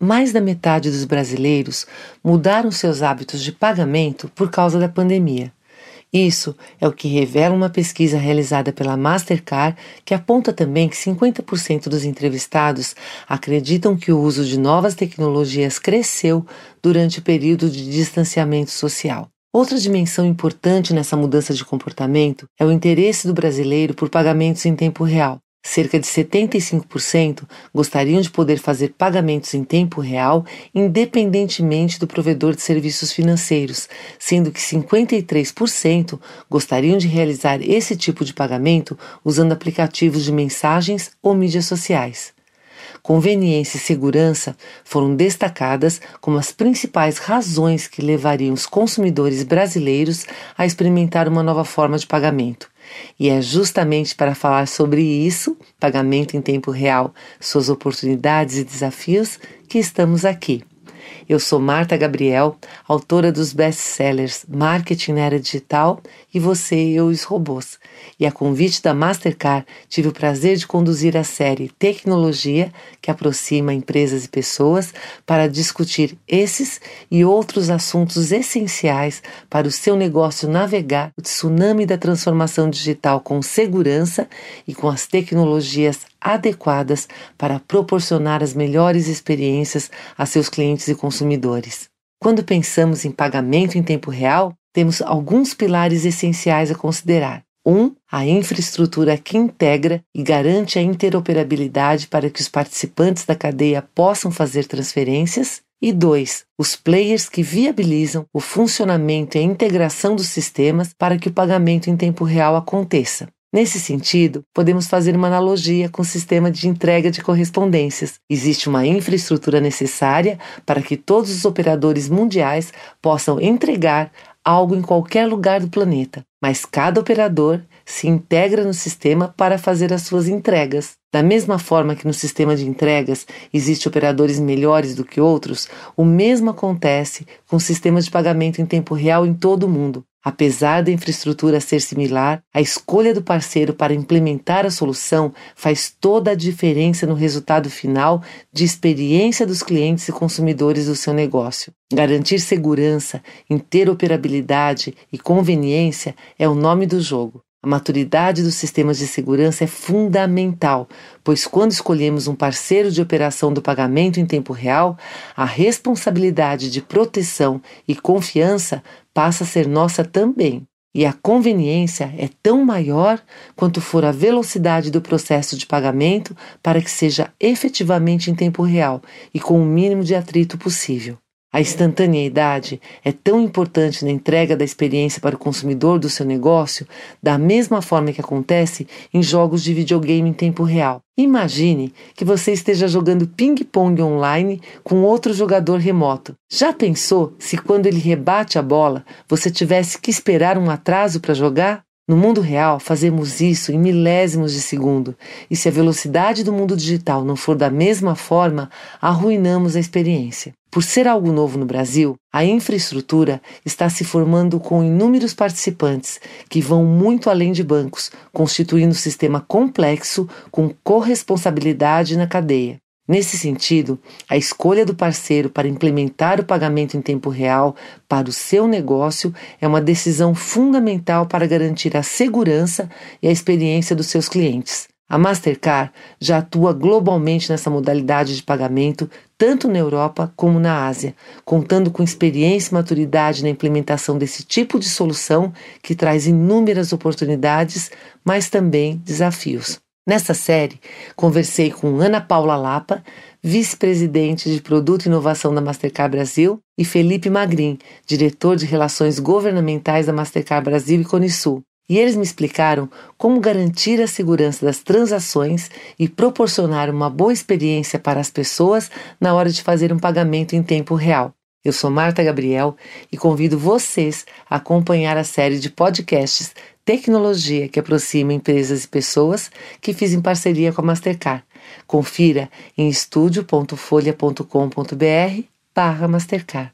mais da metade dos brasileiros mudaram seus hábitos de pagamento por causa da pandemia. Isso é o que revela uma pesquisa realizada pela Mastercard, que aponta também que 50% dos entrevistados acreditam que o uso de novas tecnologias cresceu durante o período de distanciamento social. Outra dimensão importante nessa mudança de comportamento é o interesse do brasileiro por pagamentos em tempo real. Cerca de 75% gostariam de poder fazer pagamentos em tempo real, independentemente do provedor de serviços financeiros, sendo que 53% gostariam de realizar esse tipo de pagamento usando aplicativos de mensagens ou mídias sociais. Conveniência e segurança foram destacadas como as principais razões que levariam os consumidores brasileiros a experimentar uma nova forma de pagamento. E é justamente para falar sobre isso, pagamento em tempo real, suas oportunidades e desafios, que estamos aqui. Eu sou Marta Gabriel, autora dos best-sellers Marketing na Era Digital e Você, Eu e os Robôs. E a convite da Mastercard, tive o prazer de conduzir a série Tecnologia, que aproxima empresas e pessoas para discutir esses e outros assuntos essenciais para o seu negócio navegar o tsunami da transformação digital com segurança e com as tecnologias adequadas para proporcionar as melhores experiências a seus clientes e consumidores. Quando pensamos em pagamento em tempo real, temos alguns pilares essenciais a considerar. Um, a infraestrutura que integra e garante a interoperabilidade para que os participantes da cadeia possam fazer transferências. E dois, os players que viabilizam o funcionamento e a integração dos sistemas para que o pagamento em tempo real aconteça. Nesse sentido, podemos fazer uma analogia com o sistema de entrega de correspondências. Existe uma infraestrutura necessária para que todos os operadores mundiais possam entregar algo em qualquer lugar do planeta, mas cada operador se integra no sistema para fazer as suas entregas. Da mesma forma que no sistema de entregas existem operadores melhores do que outros, o mesmo acontece com o sistema de pagamento em tempo real em todo o mundo. Apesar da infraestrutura ser similar, a escolha do parceiro para implementar a solução faz toda a diferença no resultado final de experiência dos clientes e consumidores do seu negócio. Garantir segurança, interoperabilidade e conveniência é o nome do jogo. A maturidade dos sistemas de segurança é fundamental, pois quando escolhemos um parceiro de operação do pagamento em tempo real, a responsabilidade de proteção e confiança passa a ser nossa também. E a conveniência é tão maior quanto for a velocidade do processo de pagamento para que seja efetivamente em tempo real e com o mínimo de atrito possível. A instantaneidade é tão importante na entrega da experiência para o consumidor do seu negócio, da mesma forma que acontece em jogos de videogame em tempo real. Imagine que você esteja jogando ping-pong online com outro jogador remoto. Já pensou se quando ele rebate a bola você tivesse que esperar um atraso para jogar? No mundo real, fazemos isso em milésimos de segundo, e se a velocidade do mundo digital não for da mesma forma, arruinamos a experiência. Por ser algo novo no Brasil, a infraestrutura está se formando com inúmeros participantes que vão muito além de bancos, constituindo um sistema complexo com corresponsabilidade na cadeia. Nesse sentido, a escolha do parceiro para implementar o pagamento em tempo real para o seu negócio é uma decisão fundamental para garantir a segurança e a experiência dos seus clientes. A Mastercard já atua globalmente nessa modalidade de pagamento, tanto na Europa como na Ásia, contando com experiência e maturidade na implementação desse tipo de solução que traz inúmeras oportunidades, mas também desafios. Nessa série, conversei com Ana Paula Lapa, vice-presidente de Produto e Inovação da Mastercard Brasil, e Felipe Magrin, diretor de Relações Governamentais da Mastercard Brasil e Conisul. E eles me explicaram como garantir a segurança das transações e proporcionar uma boa experiência para as pessoas na hora de fazer um pagamento em tempo real. Eu sou Marta Gabriel e convido vocês a acompanhar a série de podcasts Tecnologia que aproxima empresas e pessoas que fiz em parceria com a Mastercard. Confira em estúdio.folha.com.br barra Mastercard.